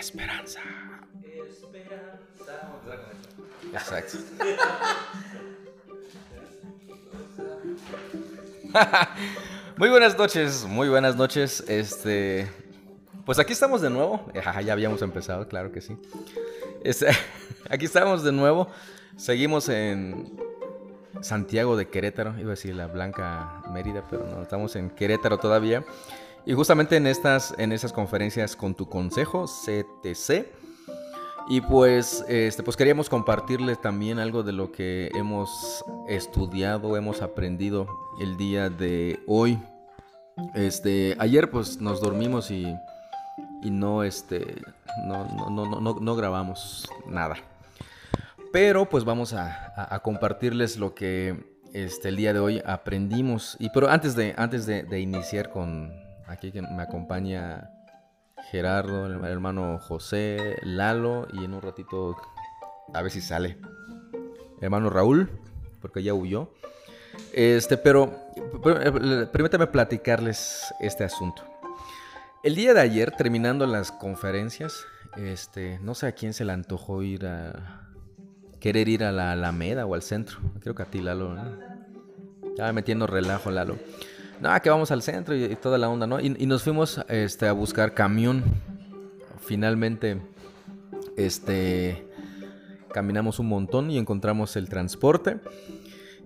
Esperanza. Esperanza. Exacto. muy buenas noches, muy buenas noches. Este, pues aquí estamos de nuevo. Ya habíamos empezado, claro que sí. Este, aquí estamos de nuevo. Seguimos en Santiago de Querétaro. Iba a decir la Blanca Mérida, pero no, estamos en Querétaro todavía. Y justamente en estas, en esas conferencias con tu consejo, CTC. Y pues, este, pues queríamos compartirles también algo de lo que hemos estudiado, hemos aprendido el día de hoy. Este, ayer pues nos dormimos y, y no, este, no, no, no, no, grabamos nada. Pero pues vamos a, compartirles lo que este, el día de hoy aprendimos. Y pero antes de, antes de iniciar con aquí que me acompaña Gerardo, el hermano José, Lalo y en un ratito a ver si sale. Hermano Raúl, porque ya huyó. Este, pero, pero permítame platicarles este asunto. El día de ayer, terminando las conferencias, este, no sé a quién se le antojó ir a querer ir a la Alameda o al centro. Creo que a ti, Lalo. ¿no? Estaba metiendo relajo, Lalo. No, que vamos al centro y, toda la onda, ¿no? Y, nos fuimos este, a buscar camión. Finalmente, este, caminamos un montón y encontramos el transporte.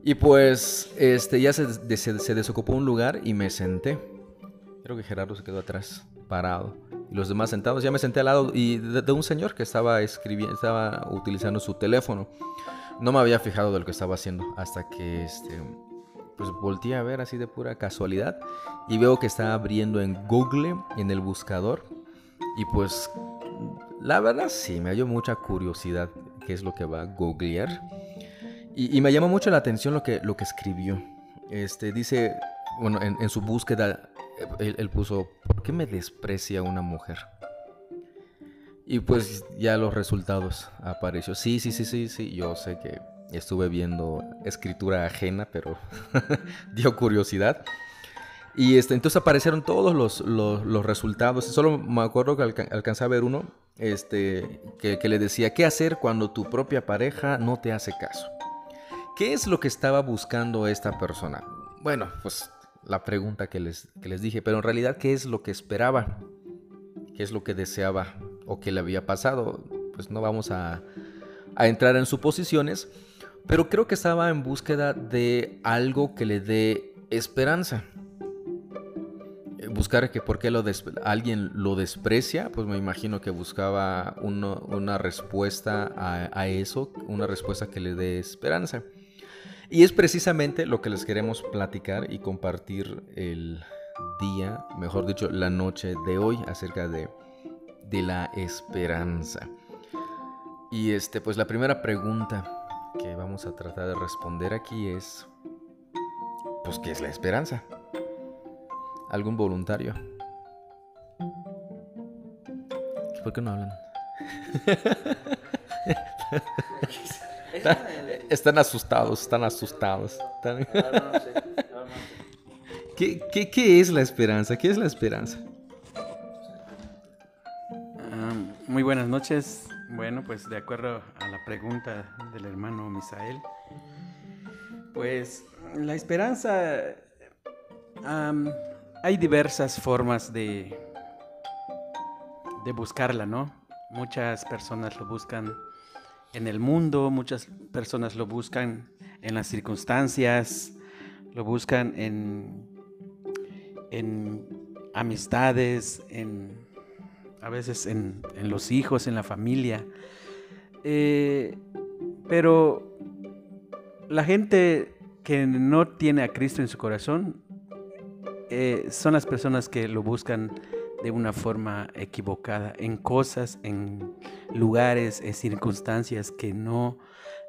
Y pues, este, ya se desocupó un lugar y me senté. Creo que Gerardo se quedó atrás, parado. Y los demás sentados. Ya me senté al lado y de, de un señor que estaba escribiendo, estaba utilizando su teléfono. No me había fijado de lo que estaba haciendo hasta que este, pues volteé a ver así de pura casualidad y veo que está abriendo en Google, en el buscador. Y pues la verdad sí, me dio mucha curiosidad qué es lo que va a googlear. Y, me llamó mucho la atención lo que, lo que escribió. Este, dice, bueno, en, en su búsqueda, él, él, puso, ¿por qué me desprecia una mujer? Y pues ya los resultados apareció. Sí, sí, sí, sí, sí, yo sé que estuve viendo escritura ajena, pero dio curiosidad. Y este, entonces aparecieron todos los, los, los, resultados. Solo me acuerdo que alca alcancé a ver uno este, que, que, le decía, ¿qué hacer cuando tu propia pareja no te hace caso? ¿Qué es lo que estaba buscando esta persona? Bueno, pues la pregunta que les, que les dije, pero en realidad, ¿qué es lo que esperaba? ¿Qué es lo que deseaba o que le había pasado? Pues no vamos a, a entrar en suposiciones, pero creo que estaba en búsqueda de algo que le dé esperanza. Buscar que por qué alguien lo desprecia, pues me imagino que buscaba una respuesta a, a, eso, una respuesta que le dé esperanza. Y es precisamente lo que les queremos platicar y compartir el día, mejor dicho, la noche de hoy acerca de, de la esperanza. Y este, pues la primera pregunta que vamos a tratar de responder aquí es, pues, ¿qué es la esperanza? ¿Algún voluntario? ¿Por qué no hablan? están asustados, están asustados. Están... ¿Qué, qué, ¿Qué, es la esperanza? ¿Qué es la esperanza? Um, muy buenas noches. Bueno, pues de acuerdo a la pregunta del hermano Misael, pues la esperanza, hay diversas formas de, de buscarla, ¿no? Muchas personas lo buscan en el mundo, muchas personas lo buscan en las circunstancias, lo buscan en, en amistades, en a veces en, los hijos, en la familia. Eh, pero la gente que no tiene a Cristo en su corazón eh, son las personas que lo buscan de una forma equivocada, en cosas, en lugares, en circunstancias que no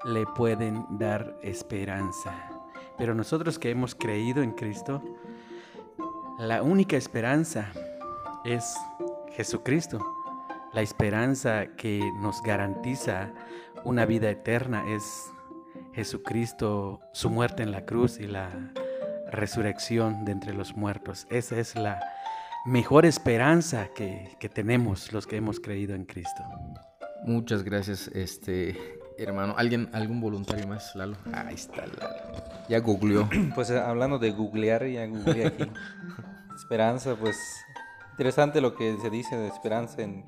le pueden dar esperanza. Pero nosotros que hemos creído en Cristo, la única esperanza es Jesucristo. La esperanza que nos garantiza una vida eterna es Jesucristo, su muerte en la cruz y la resurrección de entre los muertos. Esa es la mejor esperanza que, que tenemos los que hemos creído en Cristo. Muchas gracias, este hermano. ¿Alguien, algún voluntario más, Lalo? Ahí está Lalo. Ya googleó. Pues eh, hablando de googlear, ya googleé aquí. esperanza, pues interesante lo que se dice de esperanza en,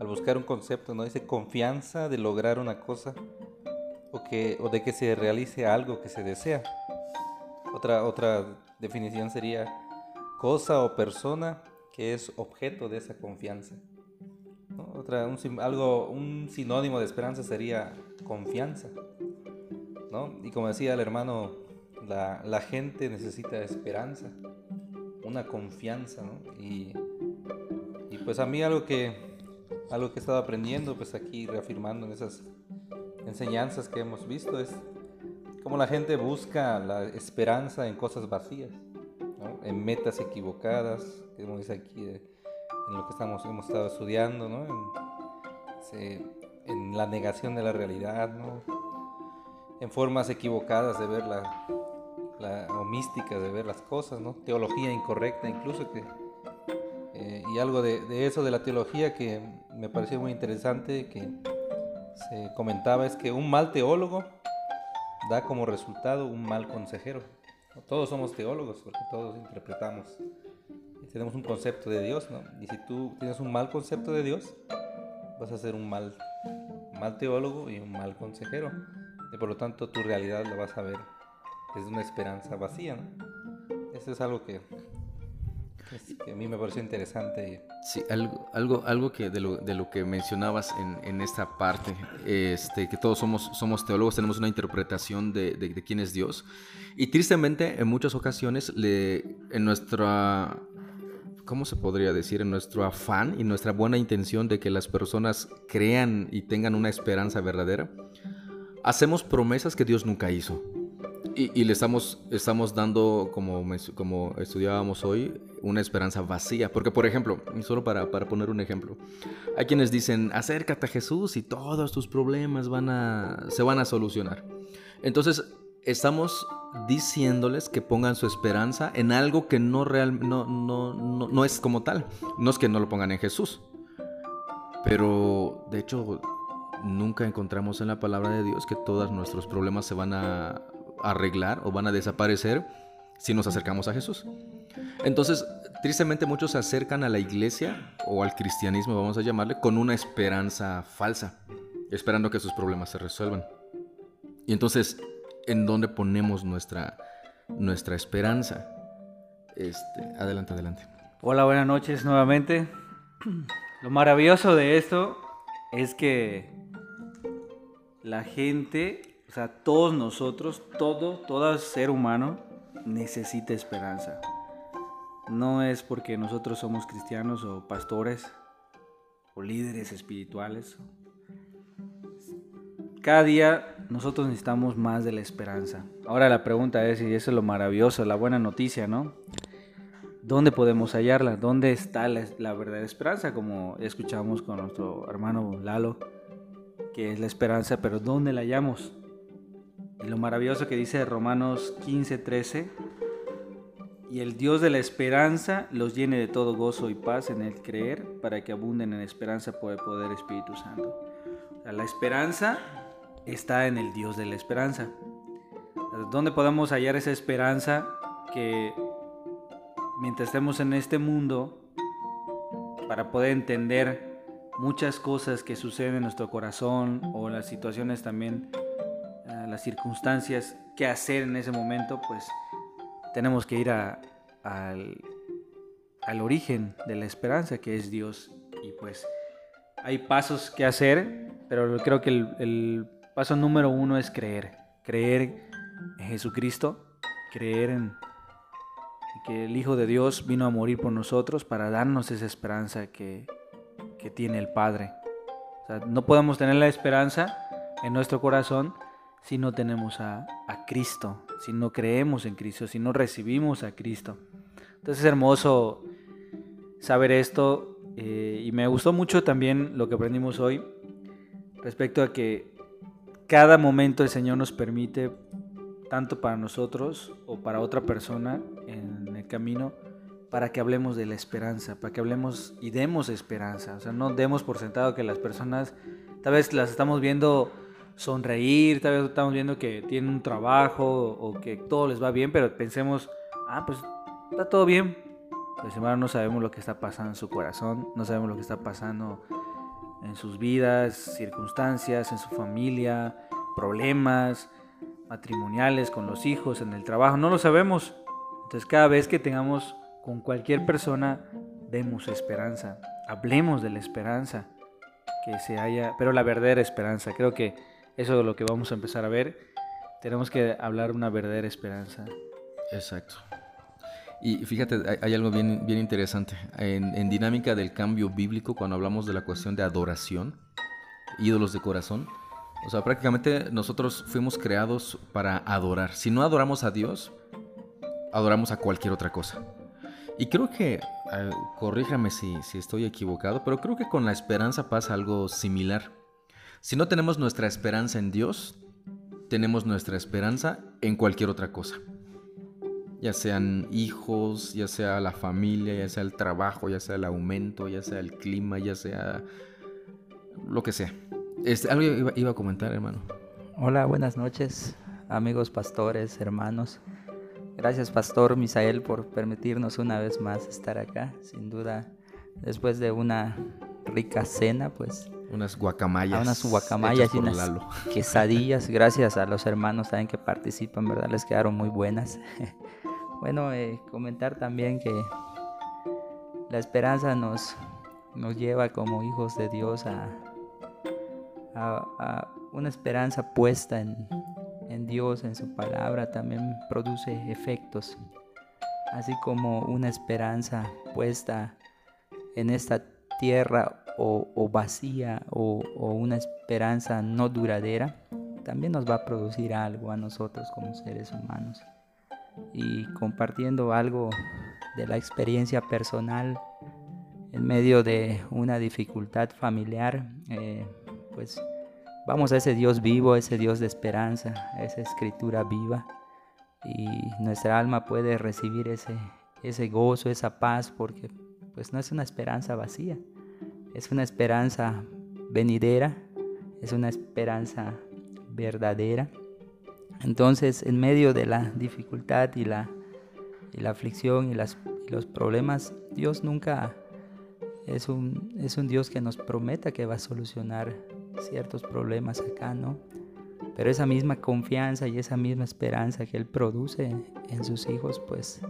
al buscar un concepto, ¿no? Dice confianza de lograr una cosa o, que, o de que se realice algo que se desea. Otra, otra definición sería cosa o persona que es objeto de esa confianza. Otra, un, algo, un sinónimo de esperanza sería confianza. ¿no? Y como decía el hermano, la, la, gente necesita esperanza, una confianza. ¿no? Y, pues a mí algo que, algo que he estado aprendiendo, pues aquí reafirmando en esas enseñanzas que hemos visto, es cómo la gente busca la esperanza en cosas vacías, en metas equivocadas, como dice aquí. Eh, en lo que estamos, hemos estado estudiando, ¿no? En, la negación de la realidad, ¿no? En formas equivocadas de ver la, la, o místicas de ver las cosas, ¿no? Teología incorrecta incluso que... Eh, y algo de, de, eso de la teología que me pareció muy interesante que se comentaba es que un mal teólogo da como resultado un mal consejero. Todos somos teólogos porque todos interpretamos tenemos un concepto de Dios, ¿no? Y si tú tienes un mal concepto de Dios, vas a ser un mal, mal teólogo y un mal consejero. Y por lo tanto tu realidad la vas a ver desde una esperanza vacía, ¿no? Eso es algo que, que a mí me pareció interesante. Sí, algo, algo, algo que de lo, de lo que mencionabas en, en, esta parte, este, que todos somos, somos teólogos, tenemos una interpretación de, de, de, quién es Dios. Y tristemente, en muchas ocasiones, le, en nuestra ¿cómo se podría decir? En nuestro afán y nuestra buena intención de que las personas crean y tengan una esperanza verdadera, hacemos promesas que Dios nunca hizo. Y, le estamos, estamos dando, como, como estudiábamos hoy, una esperanza vacía. Porque, por ejemplo, solo para, para, poner un ejemplo, hay quienes dicen, acércate a Jesús y todos tus problemas van a, se van a solucionar. Entonces, estamos diciéndoles que pongan su esperanza en algo que no, real, no, no, no, es como tal. No es que no lo pongan en Jesús. Pero de hecho, nunca encontramos en la palabra de Dios que todos nuestros problemas se van a arreglar o van a desaparecer si nos acercamos a Jesús. Entonces, tristemente muchos se acercan a la iglesia o al cristianismo, vamos a llamarle, con una esperanza falsa, esperando que sus problemas se resuelvan. Y entonces en dónde ponemos nuestra, nuestra esperanza. Este, adelante, adelante. Hola, buenas noches nuevamente. Lo maravilloso de esto es que la gente, o sea, todos nosotros, todo, todo ser humano necesita esperanza. No es porque nosotros somos cristianos o pastores o líderes espirituales cada día nosotros necesitamos más de la esperanza. Ahora la pregunta es, y eso es lo maravilloso, la buena noticia, ¿no? ¿Dónde podemos hallarla? ¿Dónde está la, verdadera esperanza? Como escuchamos con nuestro hermano Lalo, que es la esperanza, pero ¿dónde la hallamos? Y lo maravilloso que dice Romanos 15, 13, y el Dios de la esperanza los llene de todo gozo y paz en el creer, para que abunden en esperanza por el poder Espíritu Santo. la esperanza está en el Dios de la esperanza. ¿Dónde podemos hallar esa esperanza que mientras estemos en este mundo, para poder entender muchas cosas que suceden en nuestro corazón o las situaciones también, las circunstancias, qué hacer en ese momento, pues tenemos que ir al, al origen de la esperanza que es Dios. Y pues hay pasos que hacer, pero creo que el, el Paso número uno es creer. Creer en Jesucristo, creer en que el Hijo de Dios vino a morir por nosotros para darnos esa esperanza que, tiene el Padre. no podemos tener la esperanza en nuestro corazón si no tenemos a, Cristo, si no creemos en Cristo, si no recibimos a Cristo. Entonces es hermoso saber esto eh, y me gustó mucho también lo que aprendimos hoy respecto a que cada momento el Señor nos permite, tanto para nosotros o para otra persona en el camino, para que hablemos de la esperanza, para que hablemos y demos esperanza. O sea, no demos por sentado que las personas, tal vez las estamos viendo sonreír, tal vez estamos viendo que tienen un trabajo o que todo les va bien, pero pensemos, ah, pues está todo bien. Pues hermano, no sabemos lo que está pasando en su corazón, no sabemos lo que está pasando en sus vidas, circunstancias, en su familia, problemas matrimoniales con los hijos, en el trabajo, no lo sabemos. Entonces cada vez que tengamos con cualquier persona, demos esperanza, hablemos de la esperanza que se haya, pero la verdadera esperanza, creo que eso es lo que vamos a empezar a ver. Tenemos que hablar una verdadera esperanza. Exacto. Y fíjate, hay, algo bien, interesante. En, dinámica del cambio bíblico, cuando hablamos de la cuestión de adoración, ídolos de corazón, o sea, prácticamente nosotros fuimos creados para adorar. Si no adoramos a Dios, adoramos a cualquier otra cosa. Y creo que, eh, corríjame si estoy equivocado, pero creo que con la esperanza pasa algo similar. Si no tenemos nuestra esperanza en Dios, tenemos nuestra esperanza en cualquier otra cosa. Ya sean hijos, ya sea la familia, ya sea el trabajo, ya sea el aumento, ya sea el clima, ya sea lo que sea. Este, algo iba, iba a comentar, hermano. Hola, buenas noches, amigos pastores, hermanos. Gracias, Pastor Misael, por permitirnos una vez más estar acá. Sin duda, después de una rica cena, pues unas guacamayas. Unas guacamayas y unas quesadillas. Gracias a los hermanos también que participan, ¿verdad? Les quedaron muy buenas. bueno, eh, comentar también que la esperanza nos, nos lleva como hijos de Dios a, a, una esperanza puesta en, en Dios, en su palabra, también produce efectos. Así como una esperanza puesta en esta tierra o, vacía o, una esperanza no duradera, también nos va a producir algo a nosotros como seres humanos. Y compartiendo algo de la experiencia personal en medio de una dificultad familiar, eh, pues vamos a ese Dios vivo, ese Dios de esperanza, a esa escritura viva y nuestra alma puede recibir ese, ese gozo, esa paz, porque pues no es una esperanza vacía, es una esperanza venidera, es una esperanza verdadera. Entonces, en medio de la dificultad y la, y la aflicción y, las, los problemas, Dios nunca es un, es un Dios que nos prometa que va a solucionar ciertos problemas acá, ¿no? Pero esa misma confianza y esa misma esperanza que Él produce en sus hijos, pues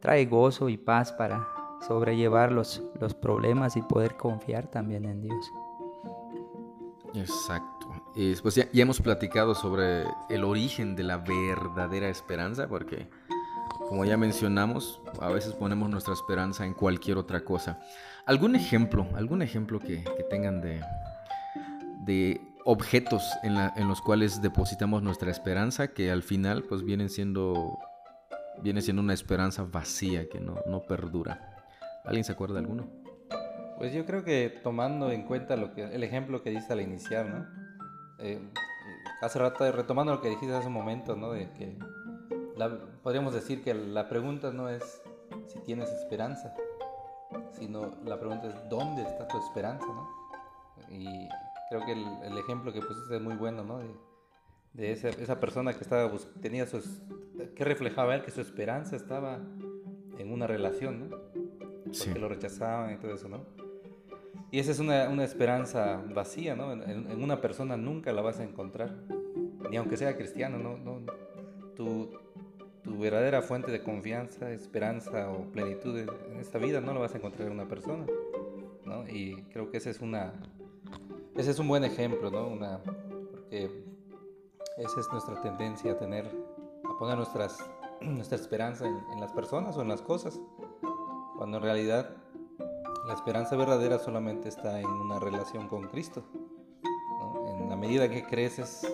trae gozo y paz para sobrellevar los, los problemas y poder confiar también en Dios. Exacto. Y después ya, ya, hemos platicado sobre el origen de la verdadera esperanza, porque como ya mencionamos, a veces ponemos nuestra esperanza en cualquier otra cosa. ¿Algún ejemplo, algún ejemplo que, que tengan de, de objetos en, la, en, los cuales depositamos nuestra esperanza que al final pues vienen siendo viene siendo una esperanza vacía que no, no perdura. ¿Alguien se acuerda de alguno? Pues yo creo que tomando en cuenta lo que, el ejemplo que dice al iniciar, ¿no? Eh, hace rato, retomando lo que dijiste hace un momento, ¿no? De que podríamos decir que la pregunta no es si tienes esperanza, sino la pregunta es dónde está tu esperanza, ¿no? Y creo que el, ejemplo que pusiste es muy bueno, ¿no? De, de esa, esa, persona que estaba tenía su, que reflejaba él que su esperanza estaba en una relación, ¿no? Porque lo rechazaban y todo eso, ¿no? Y esa es una, una esperanza vacía, ¿no? En, una persona nunca la vas a encontrar, ni aunque sea cristiano, ¿no? no tu, tu, verdadera fuente de confianza, esperanza o plenitud en esta vida no la vas a encontrar en una persona, ¿no? Y creo que esa es una, ese es un buen ejemplo, ¿no? Una, porque esa es nuestra tendencia a tener, a poner nuestras, nuestra esperanza en, en las personas o en las cosas cuando en realidad la esperanza verdadera solamente está en una relación con Cristo. En la medida que creces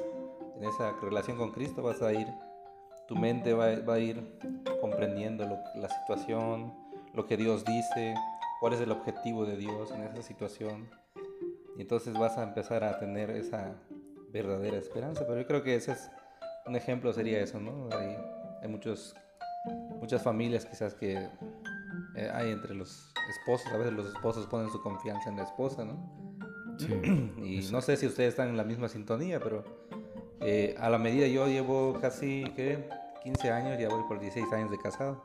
en esa relación con Cristo vas a ir, tu mente va, a ir comprendiendo la situación, lo que Dios dice, cuál es el objetivo de Dios en esa situación. Y entonces vas a empezar a tener esa verdadera esperanza. Pero yo creo que ese es un ejemplo, sería eso, ¿no? Hay, hay muchos, muchas familias quizás que eh, hay entre los esposos. A veces los esposos ponen su confianza en la esposa, ¿no? Sí. Y no sé si ustedes están en la misma sintonía, pero eh, a la medida yo llevo casi ¿qué? 15 años, ya voy por 16 años de casado.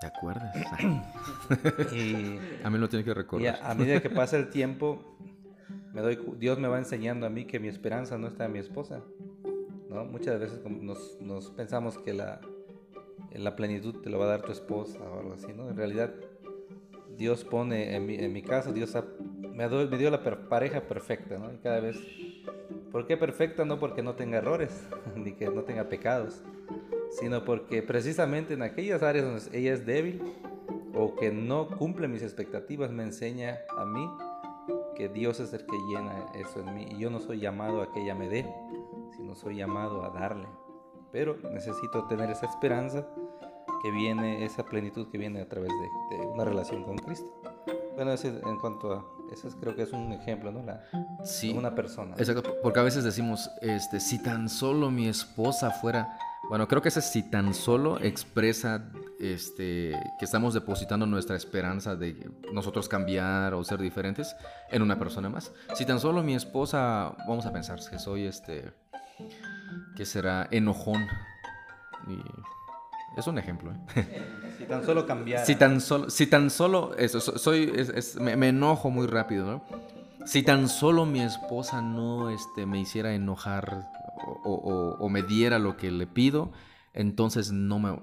¿Te acuerdas? Y, A mí lo tiene que y recordar. a, a medida que pasa el tiempo, me doy, Dios me va enseñando a mí que mi esperanza no está en mi esposa. ¿no? Muchas veces nos, nos pensamos que la, la plenitud te lo va a dar tu esposa o algo así, ¿no? En realidad, Dios pone en mi, en mi caso, Dios ha- me, dio, me dio la pareja perfecta, ¿no? Y cada vez... ¿Por qué perfecta? No porque no tenga errores, ni que no tenga pecados, sino porque precisamente en aquellas áreas donde ella es débil o que no cumple mis expectativas, me enseña a mí que Dios es el que llena eso en mí. Y yo no soy llamado a que ella me dé, sino soy llamado a darle. Pero necesito tener esa esperanza que viene, esa plenitud que viene a través de, de una relación con Cristo. Bueno, ese en cuanto a, eso es- creo que es un ejemplo, ¿no? La, Sí. Una persona. Exacto, porque a veces decimos, este, si tan solo mi esposa fuera, bueno, creo que ese si tan solo expresa, este, que estamos depositando nuestra esperanza de nosotros cambiar o ser diferentes en una persona más. Si tan solo mi esposa, vamos a pensar que soy, este, que será enojón y es un ejemplo. ¿eh? Si tan solo cambiar. Si tan solo, si tan solo, eso, so- soy, es- es- me, me enojo muy rápido, ¿no? Si tan solo mi esposa no este, me hiciera enojar o, o- o me diera lo que le pido, entonces no me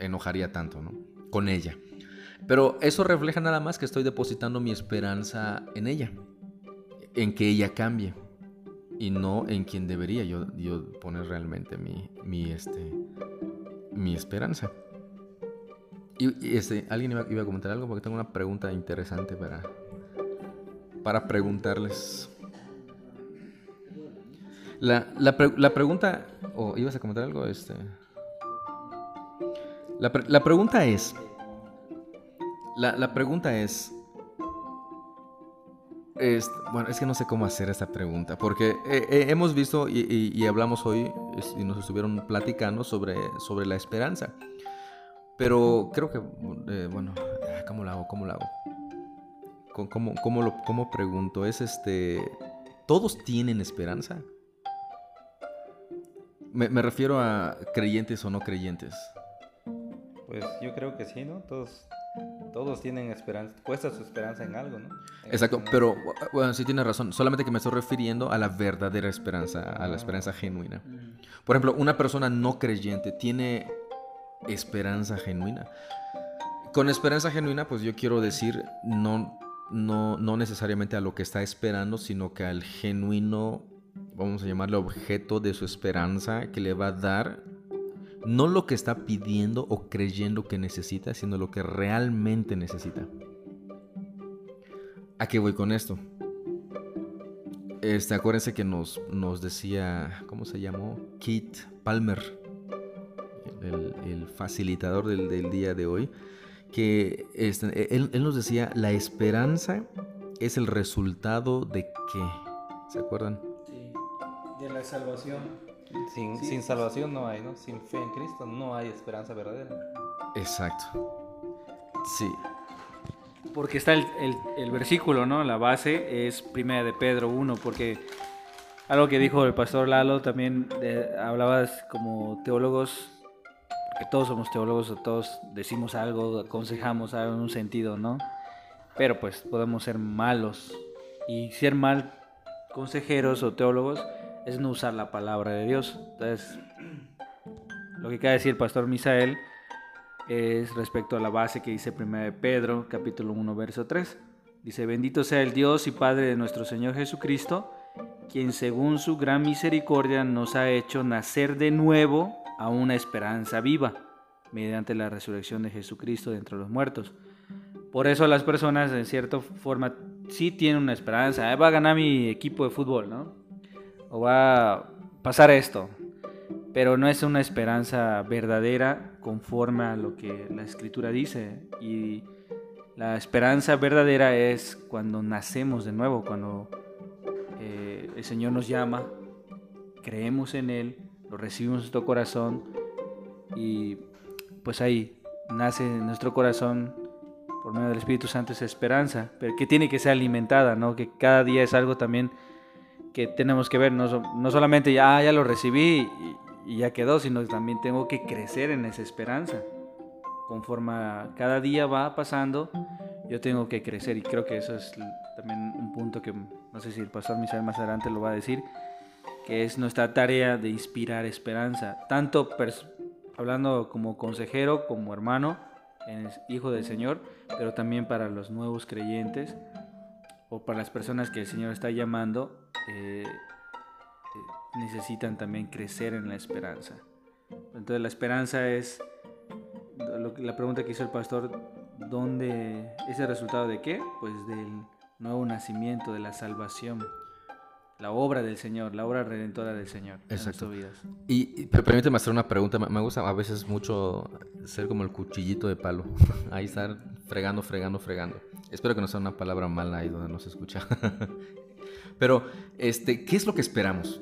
enojaría tanto, ¿no? Con ella. Pero eso refleja nada más que estoy depositando mi esperanza en ella, en que ella cambie y no en quien debería yo, yo poner realmente mi, mi, este, mi esperanza. Y, este, alguien iba, iba a comentar algo porque tengo una pregunta interesante para, para preguntarles. La, la pre- la pregunta, o ibas a comentar algo, este. La, la pregunta es, la, la pregunta es, bueno, es que no sé cómo hacer esta pregunta, porque eh, eh, hemos visto y, hablamos hoy y nos estuvieron platicando sobre, sobre la esperanza. Pero creo que, eh, bueno, ah, ¿cómo lo hago? ¿Cómo lo hago? ¿Cómo, cómo, cómo pregunto? Es este, ¿todos tienen esperanza? Me refiero a creyentes o no creyentes. Pues yo creo que sí, ¿no? Todos, todos tienen esperanza, puesta su esperanza en algo, ¿no? En- Exacto, pero bueno, sí tienes razón. Solamente que me estoy refiriendo a la verdadera esperanza, a la esperanza genuina. Por ejemplo, una persona no creyente tiene esperanza genuina. Con esperanza genuina, pues yo quiero decir no, no, no necesariamente a lo que está esperando, sino que al genuino, vamos a llamarle objeto de su esperanza, que le va a dar no lo que está pidiendo o creyendo que necesita, sino lo que realmente necesita. ¿A qué voy con esto? Este, acuérdense que nos, nos decía, ¿cómo se llamó? Keith Palmer, el, facilitador del, día de hoy, que este, él, él nos decía, la esperanza es el resultado de qué. ¿Se acuerdan? de la salvación. Sin, sin salvación no hay, ¿no? Sin fe en Cristo no hay esperanza verdadera. Exacto. Sí, Porque está el, el- el versículo, ¿no? La base es primera de Pedro 1, porque algo que dijo el pastor Lalo también eh, hablabas como teólogos, que todos somos teólogos, todos decimos algo, aconsejamos algo en un sentido, ¿no? Pero pues podemos ser malos y ser mal consejeros o teólogos es no usar la palabra de Dios. Entonces, lo que de decir pastor Misael es respecto a la base que dice 1 de Pedro, capítulo 1, verso 3. Dice, bendito sea el Dios y Padre de nuestro Señor Jesucristo, quien según su gran misericordia nos ha hecho nacer de nuevo a una esperanza viva, mediante la resurrección de Jesucristo de entre los muertos. Por eso las personas, en cierta forma, sí tienen una esperanza. "Ah, Va a ganar mi equipo de fútbol, ¿no? O va a pasar esto pero no es una esperanza verdadera conforme a lo que la escritura dice. Y la esperanza verdadera es cuando nacemos de nuevo, cuando eh, el Señor nos llama, creemos en Él, lo recibimos en nuestro corazón y pues ahí nace en nuestro corazón por medio del Espíritu Santo es esperanza, pero que tiene que ser alimentada, ¿no? Que cada día es algo también que tenemos que ver, no, no solamente ya, "Ah, ya lo recibí y, y ya quedó, sino que también tengo que crecer en esa esperanza. Conforme cada día va pasando, yo tengo que crecer y creo que eso es también un punto que no sé si el pastor Misael más adelante lo va a decir, que es nuestra tarea de inspirar esperanza, tanto hablando como consejero, como hermano, hijo del Señor, pero también para los nuevos creyentes o para las personas que el Señor está llamando, eh, eh, necesitan también crecer en la esperanza. Entonces la esperanza es, lo que- la pregunta que hizo el pastor, ¿dónde es el resultado de qué? Pues del nuevo nacimiento, de la salvación, la obra del Señor, la obra redentora del Señor en Exacto. nuestras vidas. Y, y per- permíteme hacer una pregunta. Me me gusta a veces mucho ser como el cuchillito de palo. Ahí estar fregando, fregando, fregando. Espero que no sea una palabra mala ahí donde no se escucha. Pero, este, ¿qué es lo que esperamos?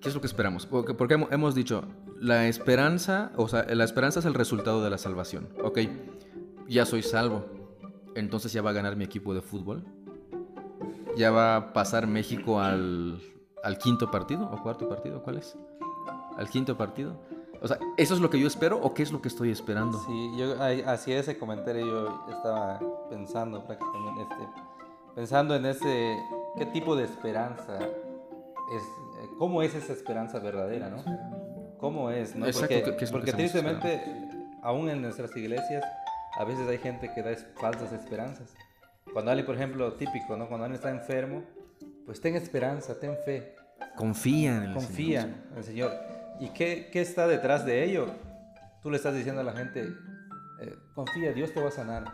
¿Qué es lo que esperamos? Porque, porque hemo- hemos dicho, la esperanza, o sea, la esperanza es el resultado de la salvación. Ok, ya soy salvo. Entonces ya va a ganar mi equipo de fútbol. Ya va a pasar México al, al quinto partido o cuarto partido. ¿Cuál es? Al quinto partido. O sea, ¿eso es lo que yo espero o qué es lo que estoy esperando? Sí, yo hacia ese comentario yo estaba pensando prácticamente, este, pensando en ese, qué tipo de esperanza es, eh, cómo es esa esperanza verdadera, ¿no? ¿Cómo es, no? Exacto, porque ¿qué- qué es porque tristemente, aún en nuestras iglesias, a veces hay gente que da falsas esperanzas. Cuando alguien, por ejemplo, típico, ¿no? Cuando alguien está enfermo, pues ten esperanza, ten fe. Confía en el Confía Señor. en el Señor. ¿Y qué, qué está detrás de ello? Tú le estás diciendo a la gente, eh, confía, Dios te va a sanar.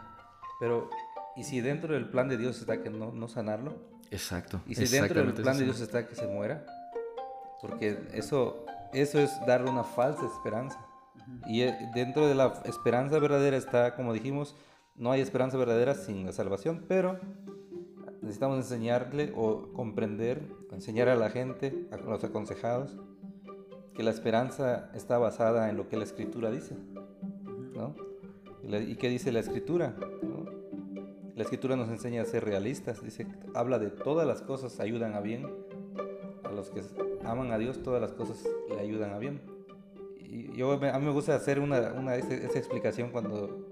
Pero, ¿y si dentro del plan de Dios está que no, no sanarlo? Exacto. ¿Y si dentro del plan de. Dios está que se muera? Porque eso, eso es darle una falsa esperanza. Y eh, dentro de la esperanza verdadera está, como dijimos, no hay esperanza verdadera sin la salvación, pero necesitamos enseñarle o comprender, enseñar a la gente, a los aconsejados, que la esperanza está basada en lo que la escritura dice, ¿no? Y, la- ¿y qué dice la escritura? La escritura nos enseña a ser realistas, dice, habla de todas las cosas ayudan a bien, a los que aman a Dios todas las cosas le ayudan a bien. Y yo, a mí me gusta hacer una, una esa, esa explicación cuando,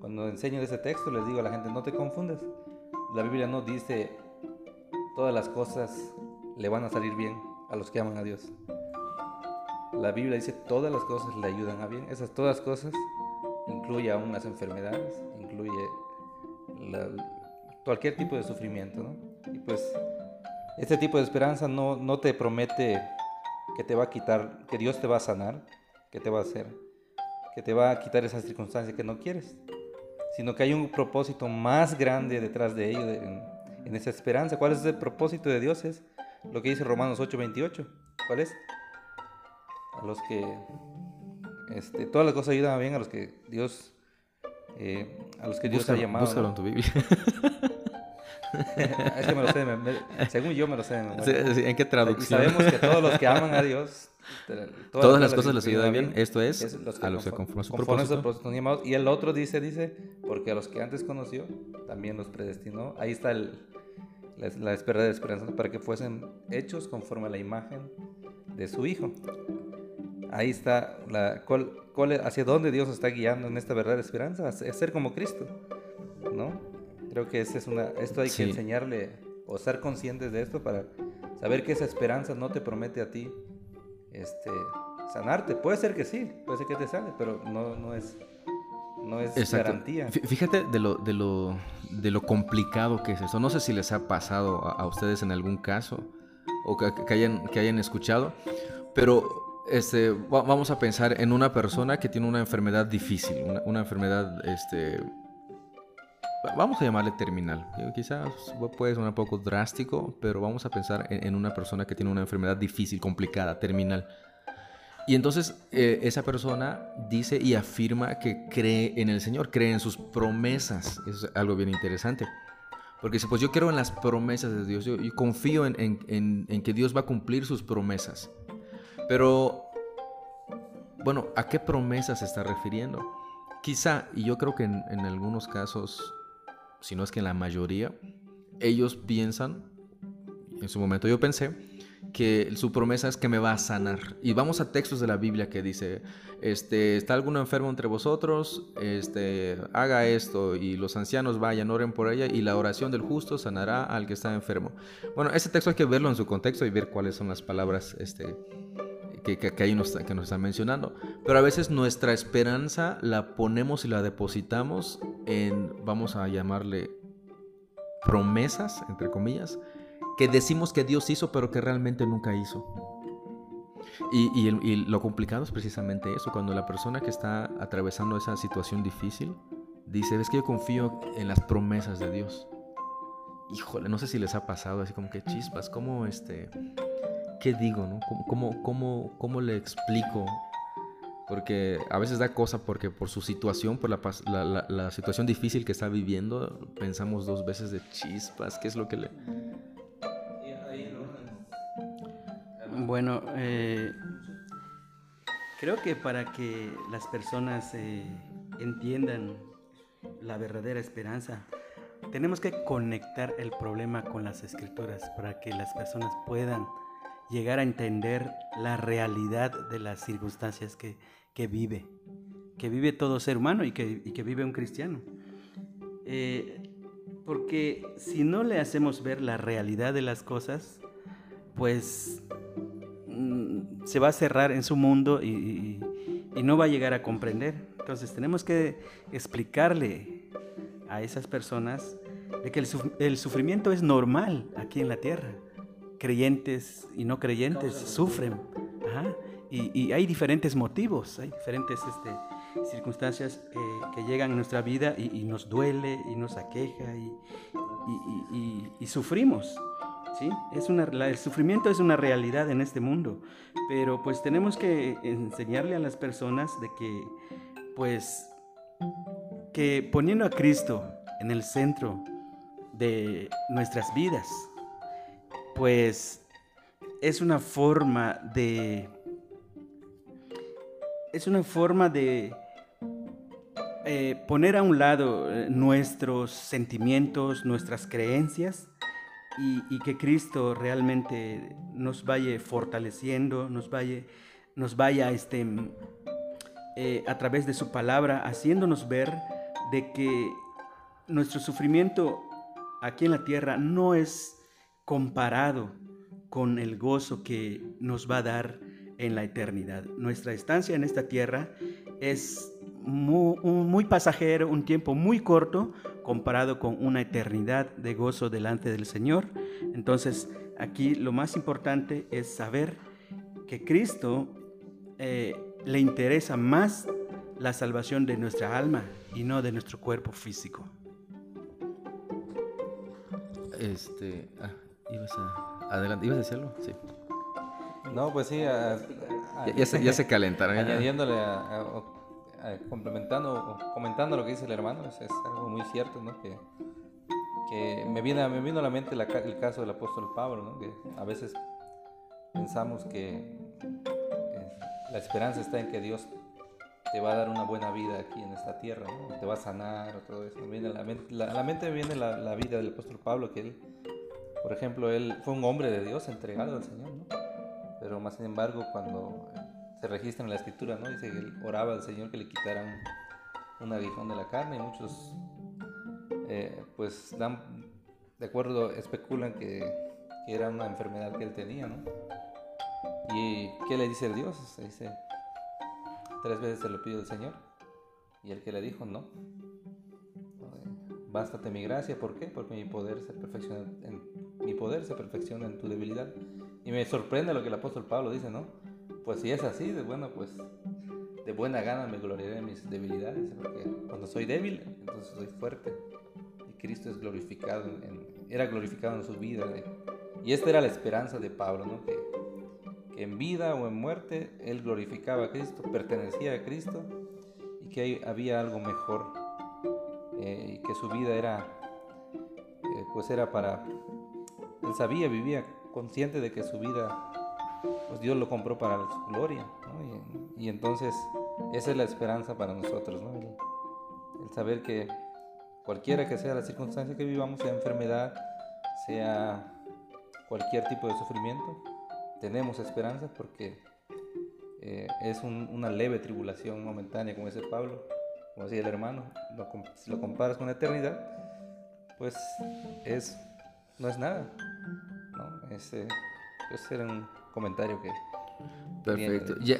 cuando enseño ese texto, les digo a la gente, no te confundas, la Biblia no dice todas las cosas le van a salir bien a los que aman a Dios. La Biblia dice todas las cosas le ayudan a bien. Esas todas cosas incluye aún las enfermedades, incluye cualquier tipo de sufrimiento, ¿no? Y pues este tipo de esperanza no, no te promete que te va a quitar, que Dios te va a sanar, que te va a hacer, que te va a quitar esas circunstancias que no quieres, sino que hay un propósito más grande detrás de ello, en, en esa esperanza. ¿Cuál es el propósito de Dios? Es lo que dice Romanos 8:28. ¿Cuál es? A los que este, todas las cosas ayudan bien a los que Dios eh, a los que Dios Búscalo, ha llamado. búscalo ¿no? en tu Biblia. es que me lo sé de mem- me- según yo me lo sé de. Sí, sí, ¿En qué traducción? sabemos que todos los que aman a Dios, te- Todas las cosas les ayudan bien. Esto es a los que a su conforme a propósito. propósito son llamados. Y el otro dice, dice, porque a los que antes conoció, también los predestinó. Ahí está el, la, la verdadera esperanza, para que fuesen hechos conforme a la imagen de su Hijo. Ahí está la, cuál- hacia dónde Dios nos está guiando en esta verdadera esperanza, es ser como Cristo, ¿no? Creo que esa es una, esto hay Sí. que enseñarle o estar conscientes de esto para saber que esa esperanza no te promete a ti este, sanarte. Puede ser que sí, puede ser que te sane, pero no, no es, no es Exacto. garantía. Fí- Fíjate de lo, de, lo, de lo complicado que es eso. No sé si les ha pasado a, a ustedes en algún caso o que, que hayan, que hayan escuchado, pero este, va- vamos a pensar en una persona que tiene una enfermedad difícil, una, una enfermedad, este, va- vamos a llamarle terminal. Eh, Quizás puede sonar un poco drástico, pero vamos a pensar en, en una persona que tiene una enfermedad difícil, complicada, terminal. Y entonces eh, esa persona dice y afirma que cree en el Señor, cree en sus promesas. Eso es algo bien interesante. Porque dice, pues yo creo en las promesas de Dios, yo, yo confío en, en- en- en que Dios va a cumplir sus promesas. Pero, bueno, ¿a qué promesas se está refiriendo? quizá, y yo creo que en, en algunos casos, si no es que en la mayoría, ellos piensan, en su momento yo pensé, que su promesa es que me va a sanar. Y vamos a textos de la Biblia que dice, este, está alguno enfermo entre vosotros, este, haga esto y los ancianos vayan, oren por ella y la oración del justo sanará al que está enfermo. Bueno, ese texto hay que verlo en su contexto y ver cuáles son las palabras este, que, que, que ahí nos, que nos están mencionando. Pero a veces nuestra esperanza la ponemos y la depositamos en, vamos a llamarle, promesas, entre comillas, que decimos que Dios hizo, pero que realmente nunca hizo. Y, y, y, lo complicado es precisamente eso, cuando la persona que está atravesando esa situación difícil dice, ves que yo confío en las promesas de Dios. Híjole, no sé si les ha pasado así como que chispas, ¿cómo este, qué digo, no? ¿Cómo, cómo, cómo, le explico? Porque a veces da cosa porque por su situación, por la, la, la, la situación difícil que está viviendo, pensamos dos veces de chispas, ¿qué es lo que le... Bueno, eh, creo que para que las personas eh, entiendan la verdadera esperanza, tenemos que conectar el problema con las escrituras para que las personas puedan llegar a entender la realidad de las circunstancias que, que vive, que vive todo ser humano y que, y que vive un cristiano. Eh, porque si no le hacemos ver la realidad de las cosas, pues mm, se va a cerrar en su mundo y, y, no va a llegar a comprender. Entonces tenemos que explicarle a esas personas de que el sufrimiento es normal aquí en la tierra. Creyentes y no creyentes sufren. Y, hay diferentes motivos, hay diferentes este, circunstancias eh, que llegan a nuestra vida y, nos duele y nos aqueja y, sufrimos. ¿sí? Es una, el sufrimiento es una realidad en este mundo, pero pues tenemos que enseñarle a las personas de que pues que poniendo a Cristo en el centro de nuestras vidas, pues es una forma de es una forma de eh, poner a un lado eh, nuestros sentimientos, nuestras creencias y, que Cristo realmente nos vaya fortaleciendo, nos vaya, nos vaya este, eh, a través de su palabra, haciéndonos ver de que nuestro sufrimiento aquí en la tierra no es comparado con el gozo que nos va a dar en la eternidad. Nuestra estancia en esta tierra es muy, pasajero, un tiempo muy corto comparado con una eternidad de gozo delante del Señor. Entonces, aquí lo más importante es saber que Cristo eh, le interesa más la salvación de nuestra alma y no de nuestro cuerpo físico. Este, ah, ibas a, adelante, ibas a decirlo, sí. No, pues sí, a, a, ya, ya, se, ya, se, calentaron. Añadiéndole, complementando o comentando lo que dice el hermano, es, es algo muy cierto, ¿no? Que, que me, viene, me vino a la mente la, el caso del apóstol Pablo, ¿no? Que a veces pensamos que la esperanza está en que Dios te va a dar una buena vida aquí en esta tierra, ¿no? te va a sanar o todo eso. Viene a, la mente, la, a la mente me viene la, la, vida del apóstol Pablo, que él, por ejemplo, él fue un hombre de Dios entregado al Señor, ¿no? pero más sin embargo cuando se registra en la escritura, ¿no? dice que él oraba al Señor que le quitara un, aguijón de la carne y muchos eh, pues dan, de acuerdo, especulan que, que era una enfermedad que él tenía, ¿no? ¿Y qué le dice el Dios? Se dice, tres veces se lo pide el Señor. Y el que le dijo, no. Bástate mi gracia, ¿por qué? Porque mi poder se perfecciona en, tu debilidad. Y me sorprende lo que el apóstol Pablo dice, ¿no? Pues si es así, de bueno, pues de buena gana me gloriaré en mis debilidades, porque cuando soy débil, entonces soy fuerte. Y Cristo es glorificado, era glorificado en su vida. Y esta era la esperanza de Pablo, ¿no? Que que en vida o en muerte él glorificaba a Cristo, pertenecía a Cristo y que había algo mejor eh, y que su vida era eh, pues era para él sabía vivía consciente de que su vida pues Dios lo compró para su gloria y, entonces esa es la esperanza para nosotros ¿no? el saber que cualquiera que sea la circunstancia que vivamos, sea enfermedad, sea cualquier tipo de sufrimiento, tenemos esperanza porque eh, es un- una leve tribulación momentánea, como dice Pablo, como decía el hermano, lo si lo comparas con la eternidad, pues es, no es nada. ¿no? Ese, ese era un comentario que... Perfecto. Ya,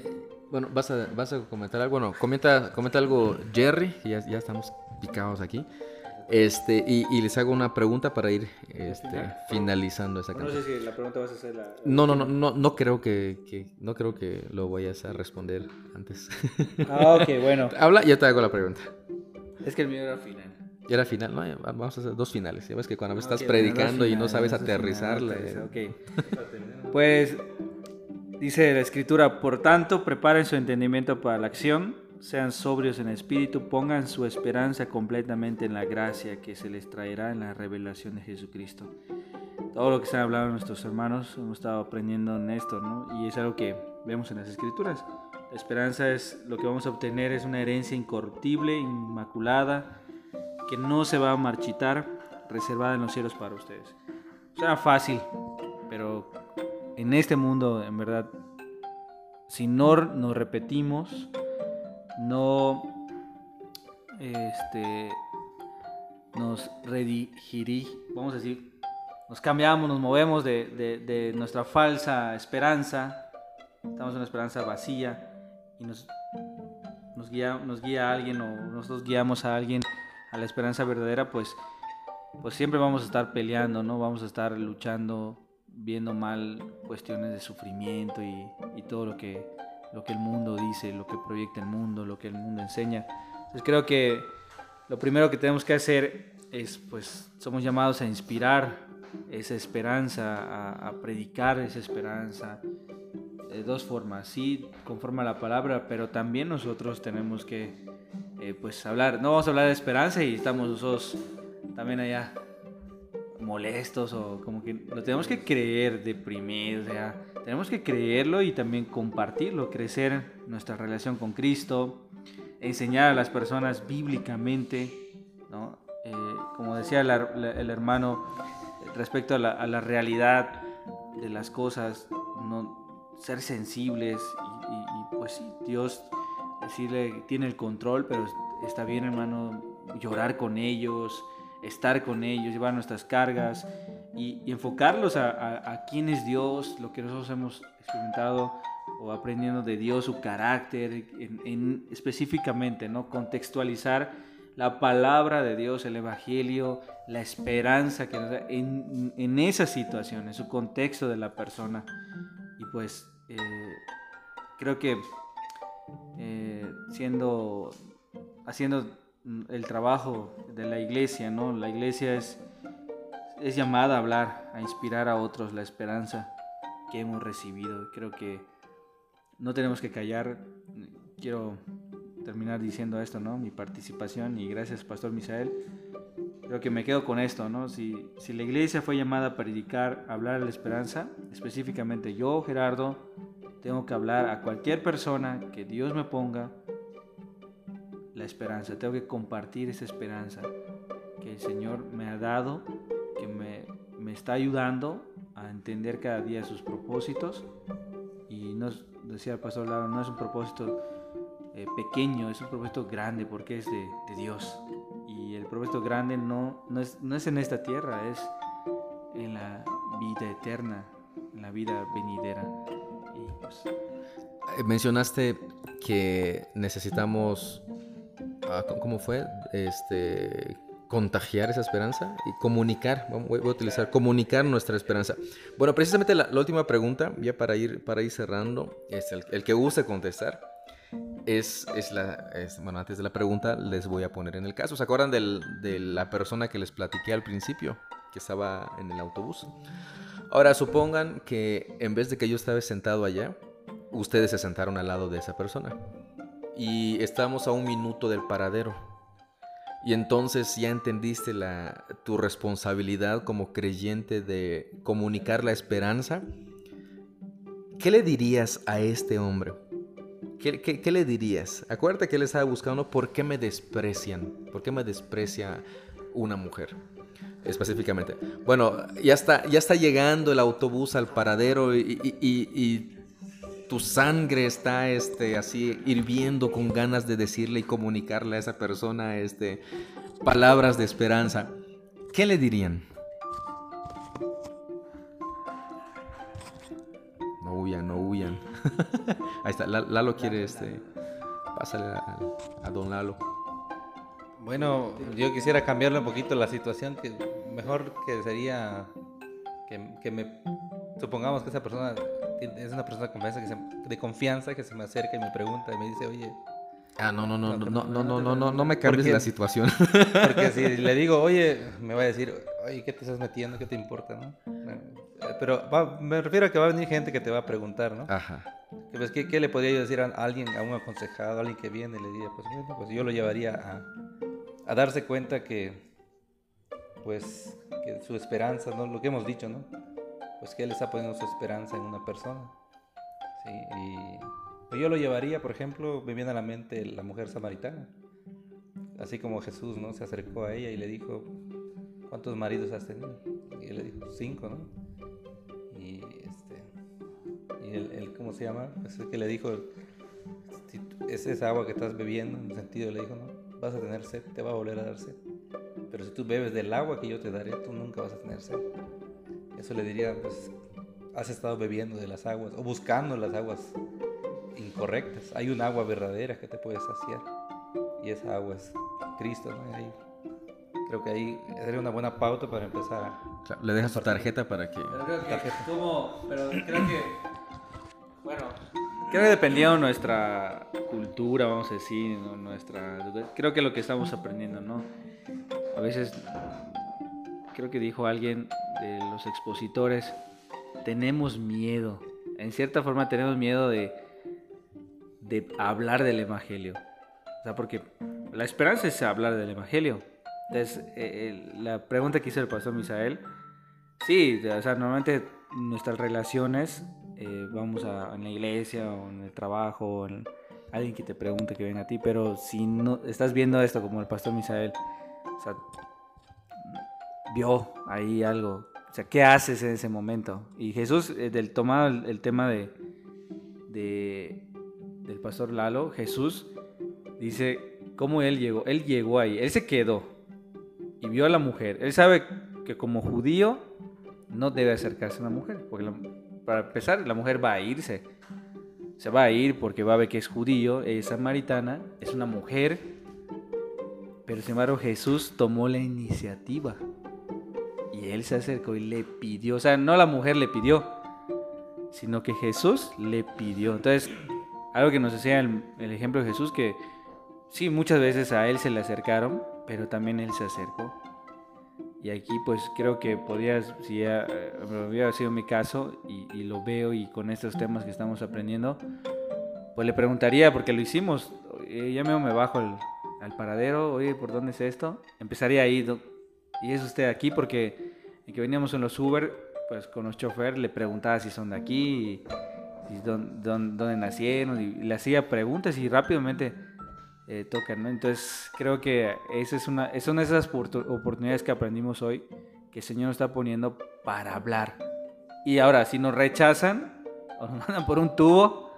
bueno, ¿vas a, ¿vas a comentar algo? Bueno, comenta, comenta algo Jerry, ya, ya estamos picados aquí. Este, y, y les hago una pregunta para ir este, finalizando esa No canción. sé si la pregunta vas a hacer la... No, no, no, no, no creo que, que- no creo que lo vayas a responder antes. Ah, ok, bueno. Habla y yo te hago la pregunta. Es que el mío era final. Y era final, ¿no? Vamos a hacer dos finales. Ya ves que cuando estás Ok, predicando bueno, y no sabes finales, aterrizarla. finales, eh, ok. Pues dice la escritura, por tanto, preparen su entendimiento para la acción, sean sobrios en espíritu, pongan su esperanza completamente en la gracia que se les traerá en la revelación de Jesucristo. Todo lo que están hablando nuestros hermanos, hemos estado aprendiendo en esto, ¿no? Y es algo que vemos en las escrituras. La esperanza es lo que vamos a obtener, es una herencia incorruptible, inmaculada, que no se va a marchitar, reservada en los cielos para ustedes. Suena fácil, pero en este mundo, en verdad, si no nos repetimos, no este, nos redirigimos, vamos a decir, nos cambiamos, nos movemos de, de- de nuestra falsa esperanza, estamos en una esperanza vacía y nos, nos, guía, nos guía a alguien o nosotros guiamos a alguien a la esperanza verdadera, pues, pues siempre vamos a estar peleando, ¿no? Vamos a estar luchando, viendo mal cuestiones de sufrimiento y, y todo lo que, lo que el mundo dice, lo que proyecta el mundo, lo que el mundo enseña. Entonces creo que lo primero que tenemos que hacer es, pues, somos llamados a inspirar esa esperanza, a, predicar esa esperanza de dos formas, sí, conforme a la palabra, pero también nosotros tenemos que, eh, pues, hablar, no vamos a hablar de esperanza y estamos nosotros también allá molestos o como que lo tenemos que creer deprimidos, o sea, tenemos que creerlo y también compartirlo, crecer nuestra relación con Cristo, enseñar a las personas bíblicamente, ¿no? Eh, como decía el, el hermano, respecto a la, a la realidad de las cosas, no ser sensibles y, y- y, pues sí, Dios decirle tiene el control, pero está bien hermano llorar con ellos, estar con ellos, llevar nuestras cargas y, y enfocarlos a, quién es Dios, lo que nosotros hemos experimentado o aprendiendo de Dios, su carácter, en, en- específicamente, ¿no? Contextualizar la palabra de Dios, el Evangelio, la esperanza que nos da en, en esa situación, en su contexto de la persona. Y pues eh, creo que eh, siendo, haciendo el trabajo de la iglesia, ¿no? La iglesia es, es llamada a hablar, a inspirar a otros la esperanza que hemos recibido. Creo que no tenemos que callar. Quiero terminar diciendo esto, ¿no? Mi participación y gracias, Pastor Misael. Creo que me quedo con esto, ¿no? Si, si la iglesia fue llamada a predicar, a hablar de la esperanza, específicamente yo, Gerardo, tengo que hablar a cualquier persona que Dios me ponga la esperanza. Tengo que compartir esa esperanza que el Señor me ha dado, que me, me está ayudando a entender cada día sus propósitos. Y no es- decía el pastor Laro, no es un propósito eh, pequeño, es un propósito grande porque es de, de Dios. Y el propósito grande no, no, es, no es en esta tierra, es en la vida eterna, en la vida venidera. Pues, Eh, Mencionaste que necesitamos, ¿cómo- ¿cómo fue? Este, contagiar esa esperanza y comunicar, voy a utilizar, comunicar nuestra esperanza. Bueno, precisamente la, la última pregunta, ya para ir, para ir cerrando, es el, el que guste contestar, es, es la, es- bueno, antes de la pregunta les voy a poner en el caso. ¿Se acuerdan del- de la persona que les platiqué al principio, que estaba en el autobús? Ahora, supongan que en vez de que yo estaba sentado allá, ustedes se sentaron al lado de esa persona. Y estamos a un minuto del paradero. Y entonces ya entendiste la, tu responsabilidad como creyente de comunicar la esperanza. ¿Qué le dirías a este hombre? ¿qué, le dirías? Acuérdate que él estaba buscando por qué me desprecian, por qué me desprecia una mujer específicamente. Bueno, ya está, ya está llegando el autobús al paradero y tu sangre está este, así hirviendo con ganas de decirle y comunicarle a esa persona este, palabras de esperanza. ¿Qué le dirían? No huyan, no huyan. Ahí está, La- Lalo quiere este. Pásale a, a don Lalo. Bueno, yo quisiera cambiarle un poquito la situación, que mejor que sería que, que me supongamos que esa persona es una persona de confianza, que se, de confianza que se me acerca y me pregunta y me dice, oye, Ah, no, no, no, no, No, no, no, no, no, me ¿por cambies la situación. porque si le digo, oye, me va a decir, oye, ¿qué te estás metiendo? ¿Qué te importa? ¿no? Eh, Pero va- me refiero a que va a venir gente que te va a preguntar, ¿no? Ajá. Pues, ¿qué, qué le podría yo decir a alguien, a un aconsejado, a alguien que viene? Le diría, pues bueno, pues yo lo llevaría a, a darse cuenta que, pues, que su esperanza, ¿no? Lo que hemos dicho, ¿no? Pues que él está poniendo su esperanza en una persona. Sí, y pues, yo lo llevaría, por ejemplo, me viene a la mente la mujer samaritana. Así como Jesús, ¿no? Se acercó a ella y le dijo, ¿cuántos maridos has tenido? Y él le dijo, cinco, ¿no? Y este, y el, el- ¿cómo se llama? Pues el que le dijo, es esa agua que estás bebiendo, en el sentido le dijo, no, vas a tener sed, te va a volver a dar sed. Pero si tú bebes del agua que yo te daré, tú nunca vas a tener sed. Eso le diría, pues, has estado bebiendo de las aguas o buscando las aguas incorrectas. Hay un agua verdadera que te puede saciar y esa agua es Cristo, ¿no? Ahí- creo que ahí sería una buena pauta para empezar a... Claro, Le dejas su tarjeta para que. Pero creo que, como, pero creo que, bueno, creo que dependiendo de nuestra cultura, vamos a decir, ¿no? nuestra, creo que lo que estamos aprendiendo, ¿no? A veces, creo que dijo alguien de los expositores, tenemos miedo, en cierta forma tenemos miedo de, de hablar del Evangelio. O sea, porque la esperanza es hablar del Evangelio. Entonces, eh, la pregunta que hizo el pastor Misael, sí, o sea, normalmente nuestras relaciones, eh, vamos a, en la iglesia o en el trabajo, o en alguien que te pregunte que venga a ti, pero si no estás viendo esto como el pastor Misael, o sea, vio ahí algo, o sea, ¿qué haces en ese momento? Y Jesús, eh, del tomado el, tema de- del pastor Lalo, Jesús dice cómo él llegó, él llegó ahí, él se quedó y vio a la mujer. Él sabe que como judío no debe acercarse a una mujer, porque la- para empezar la mujer va a irse. Se va a ir porque va a ver que es judío, es samaritana, es una mujer. Pero sin embargo Jesús tomó la iniciativa. Él se acercó y le pidió, o sea, no la mujer le pidió, sino que Jesús le pidió. Entonces, algo que nos decía el, el ejemplo de Jesús, que sí, muchas veces a él se le acercaron, pero también él se acercó. Y aquí pues creo que podrías, si ya, eh, hubiera sido mi caso y, y lo veo y con estos temas que estamos aprendiendo, pues le preguntaría, porque lo hicimos, eh, ya me bajo al, al paradero, oye, ¿por dónde es esto? Empezaría ahí, y es usted aquí porque en que veníamos en los Uber, pues con los chofer le preguntaba si son de aquí, y, y dón- dón- dónde nacieron, y le hacía preguntas y rápidamente eh, tocan, ¿no? Entonces creo que esa es una, son esas oportu- oportunidades que aprendimos hoy que el Señor nos está poniendo para hablar. Y ahora, si nos rechazan o nos mandan por un tubo,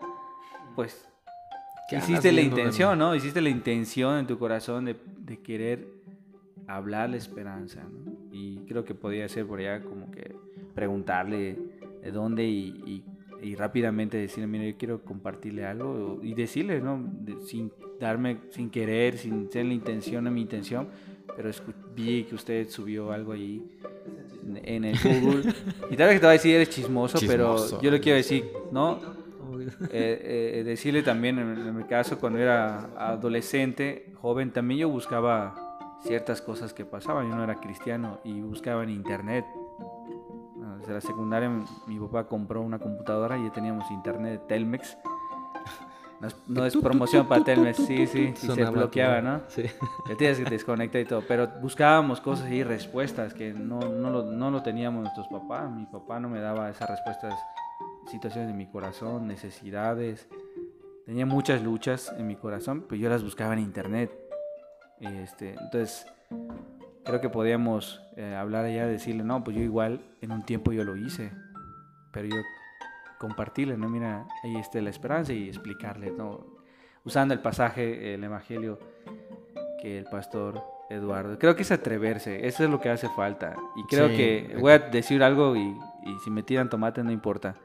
pues ¿Qué andas hiciste la intención, ¿no? Hiciste la intención en tu corazón de, de querer hablar la esperanza, ¿no? Y creo que podría ser por allá como que preguntarle de dónde y, y- y rápidamente decirle, mira, yo quiero compartirle algo y decirle, ¿no? De- sin darme, sin querer, sin ser la intención de mi intención, pero vi que usted subió algo ahí en, en el Google. y tal vez te va a decir, eres chismoso, Chismoso. pero yo le quiero decir, ¿no? Eh, eh, decirle también, en, en mi caso, cuando era adolescente, joven, también yo buscaba ciertas cosas que pasaban. Yo no era cristiano y buscaba en internet. Desde la secundaria mi, papá compró una computadora y ya teníamos internet de Telmex. No es, no es promoción para Telmex, sí, sí, y se bloqueaba. ¿no? Sí. Ya tienes que desconectar y todo, pero buscábamos cosas y respuestas que no, no, lo, no lo teníamos nuestros papás. Mi papá no me daba esas respuestas, situaciones de mi corazón, necesidades. tenía muchas luchas en mi corazón, pues yo las buscaba en internet. Este, entonces, creo que podíamos eh, hablar allá, decirle, no, pues yo igual en un tiempo yo lo hice, pero yo compartirle, ¿no? Mira, ahí está la esperanza y explicarle, ¿no? Usando el pasaje, el Evangelio que el pastor Eduardo. Creo que es atreverse, eso es lo que hace falta. Y creo Sí, que voy a decir algo y, y si me tiran tomate no importa.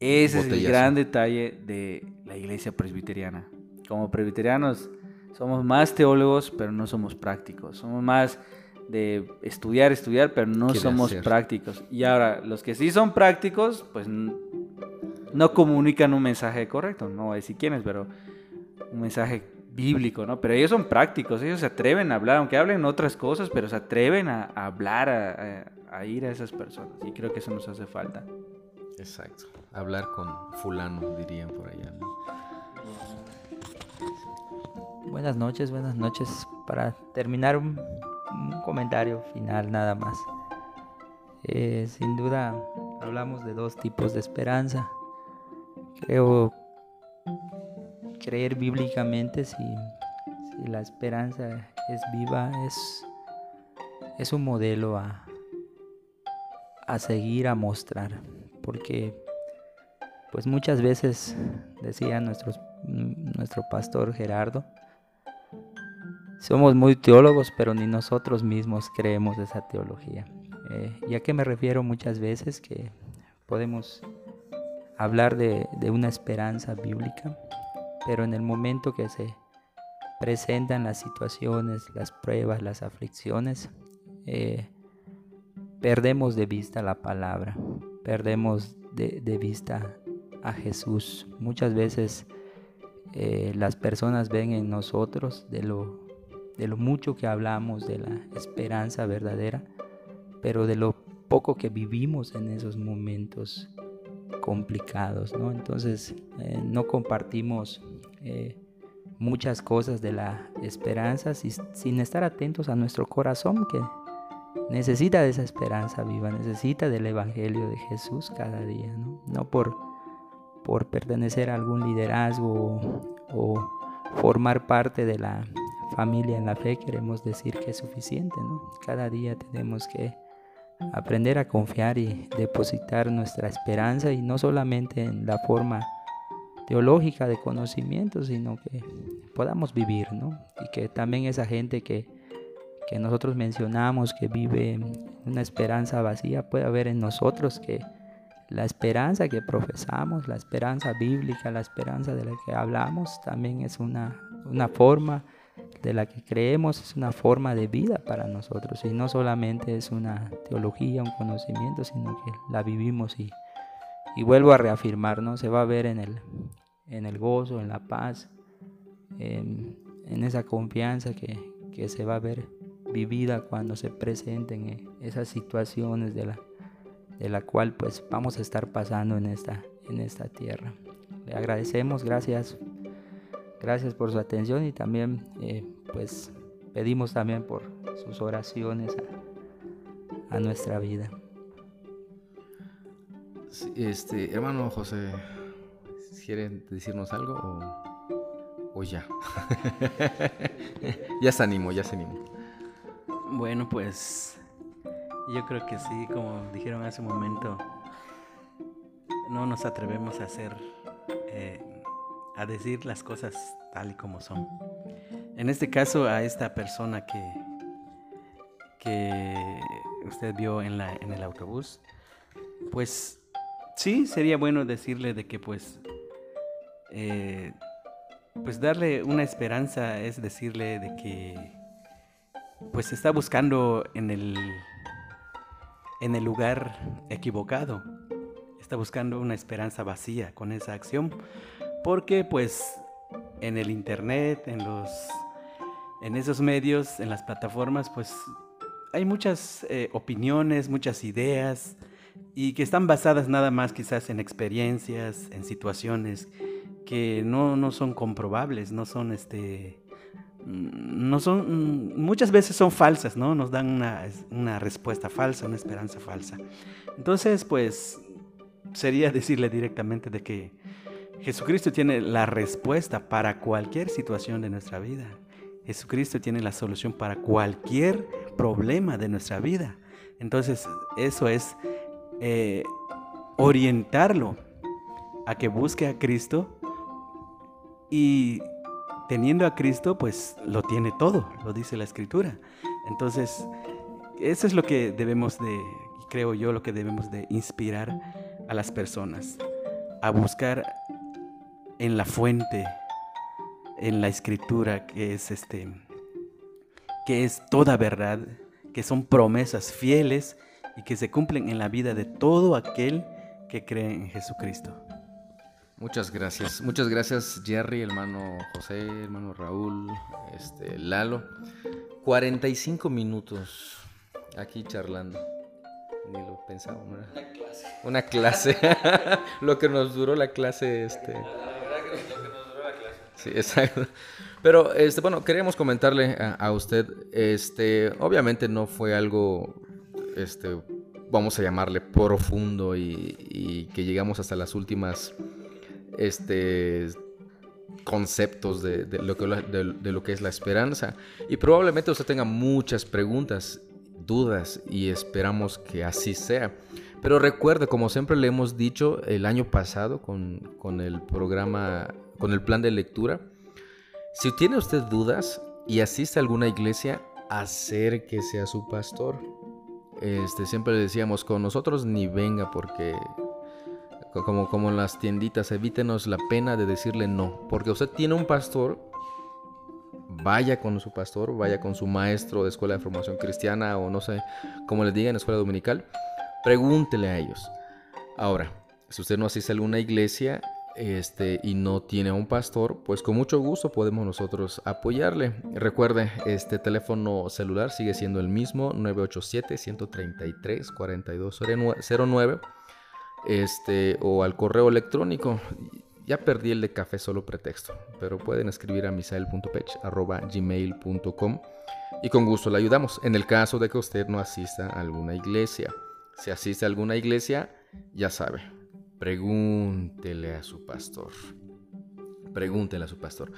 Ese es el Botellazo. gran detalle de la iglesia presbiteriana. Como presbiterianos somos más teólogos, pero no somos prácticos. Somos más de estudiar, estudiar, pero no Quiere somos hacer. prácticos. Y ahora, los que sí son prácticos, pues no comunican un mensaje correcto. No voy a decir quiénes, pero un mensaje bíblico, ¿no? Pero ellos son prácticos, ellos se atreven a hablar, aunque hablen otras cosas, pero se atreven a, a hablar, a, a- a ir a esas personas. Y creo que eso nos hace falta. Exacto. Hablar con fulano, dirían por allá. ¿no? Buenas noches, buenas noches. Para terminar, un, comentario final nada más. Eh, sin duda, hablamos de dos tipos de esperanza. Creo creer bíblicamente si, si la esperanza es viva, es, es un modelo a, a seguir, a mostrar. Porque pues muchas veces, decía nuestros- nuestro pastor Gerardo, somos muy teólogos, pero ni nosotros mismos creemos esa teología. Eh, ¿Y a qué me refiero muchas veces? Que podemos hablar de, de una esperanza bíblica, pero en el momento que se presentan las situaciones, las pruebas, las aflicciones, eh, perdemos de vista la palabra, perdemos de, de vista a Jesús. Muchas veces eh, las personas ven en nosotros de lo, de lo mucho que hablamos de la esperanza verdadera, pero de lo poco que vivimos en esos momentos complicados, ¿no? Entonces eh, no compartimos eh, muchas cosas de la esperanza si- sin estar atentos a nuestro corazón que necesita de esa esperanza viva, necesita del Evangelio de Jesús cada día, ¿no? Por, por pertenecer a algún liderazgo o formar parte de la familia en la fe, queremos decir que es suficiente, ¿no? Cada día tenemos que aprender a confiar y depositar nuestra esperanza y no solamente en la forma teológica de conocimiento, sino que podamos vivir, ¿no? Y que también esa gente que, que nosotros mencionamos, que vive una esperanza vacía, pueda ver en nosotros que la esperanza que profesamos, la esperanza bíblica, la esperanza de la que hablamos, también es una, una forma de la que creemos, es una forma de vida para nosotros. Y no solamente es una teología, un conocimiento, sino que la vivimos y, y vuelvo a reafirmar, ¿no? Se va a ver en el, en el gozo, en la paz, en, esa confianza que, que se va a ver vivida cuando se presenten eh, esas situaciones de la, de la cual pues vamos a estar pasando en esta, en esta tierra. Le agradecemos, gracias, gracias por su atención y también eh, pues pedimos también por sus oraciones a, a nuestra vida. Sí, este, hermano José, ¿quieren decirnos algo o, o ya? ya se animó, ya se animó. Bueno, pues yo creo que sí, como dijeron hace un momento, no nos atrevemos a hacer, eh, a decir las cosas tal y como son. En este caso, a esta persona que, que usted vio en, la, en el autobús, pues sí, sería bueno decirle de que pues, eh, pues darle una esperanza es decirle de que pues está buscando en el en el lugar equivocado. Está buscando una esperanza vacía con esa acción, porque pues en el internet, en los en esos medios, en las plataformas, pues hay muchas eh, opiniones, muchas ideas y que están basadas nada más quizás en experiencias, en situaciones que no, no son comprobables, no son este mm, no son, mm, muchas veces son falsas, ¿no? Nos dan una, una respuesta falsa, una esperanza falsa. Entonces, pues, sería decirle directamente de que, Jesucristo tiene la respuesta para cualquier situación de nuestra vida. Jesucristo tiene la solución para cualquier problema de nuestra vida. Entonces, eso es eh, orientarlo a que busque a Cristo y teniendo a Cristo, pues lo tiene todo, lo dice la Escritura. Entonces, eso es lo que debemos de, creo yo, lo que debemos de inspirar a las personas, a buscar en la fuente en la escritura que es este que es toda verdad, que son promesas fieles y que se cumplen en la vida de todo aquel que cree en Jesucristo. Muchas gracias. Muchas gracias Jerry, hermano José, hermano Raúl, este Lalo. 45 minutos aquí charlando. Ni lo pensaba, Una clase. Una clase. lo que nos duró la clase este Sí, exacto. Pero, este, bueno, queríamos comentarle a, usted, este, obviamente no fue algo, este, vamos a llamarle profundo y, que llegamos hasta las últimas, este, conceptos de, lo que, de lo que es la esperanza. Y probablemente usted tenga muchas preguntas, dudas y esperamos que así sea. Pero recuerde, como siempre le hemos dicho el año pasado con, con el programa con el plan de lectura. Si tiene usted dudas y asiste a alguna iglesia, acérquese a su pastor. Este, siempre le decíamos, con nosotros ni venga porque como, como las tienditas, evítenos la pena de decirle no. Porque usted tiene un pastor, vaya con su pastor, vaya con su maestro de escuela de formación cristiana o no sé cómo le digan, escuela dominical. Pregúntele a ellos. Ahora, si usted no asiste a alguna iglesia, este, y no tiene un pastor, pues con mucho gusto podemos nosotros apoyarle. Recuerde, este teléfono celular sigue siendo el mismo, 987-133-4209, este, o al correo electrónico. Ya perdí el de café solo pretexto, pero pueden escribir a misael.pech.gmail.com y con gusto le ayudamos en el caso de que usted no asista a alguna iglesia. Si asiste a alguna iglesia, ya sabe, Pregúntele a su pastor. Pregúntele a su pastor.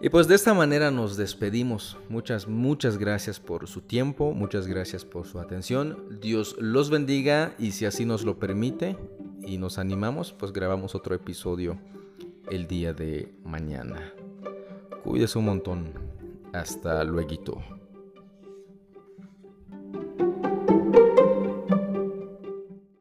Y pues de esta manera nos despedimos. Muchas, muchas gracias por su tiempo, muchas gracias por su atención. Dios los bendiga y si así nos lo permite y nos animamos, pues grabamos otro episodio el día de mañana. Cuídese un montón. Hasta luego.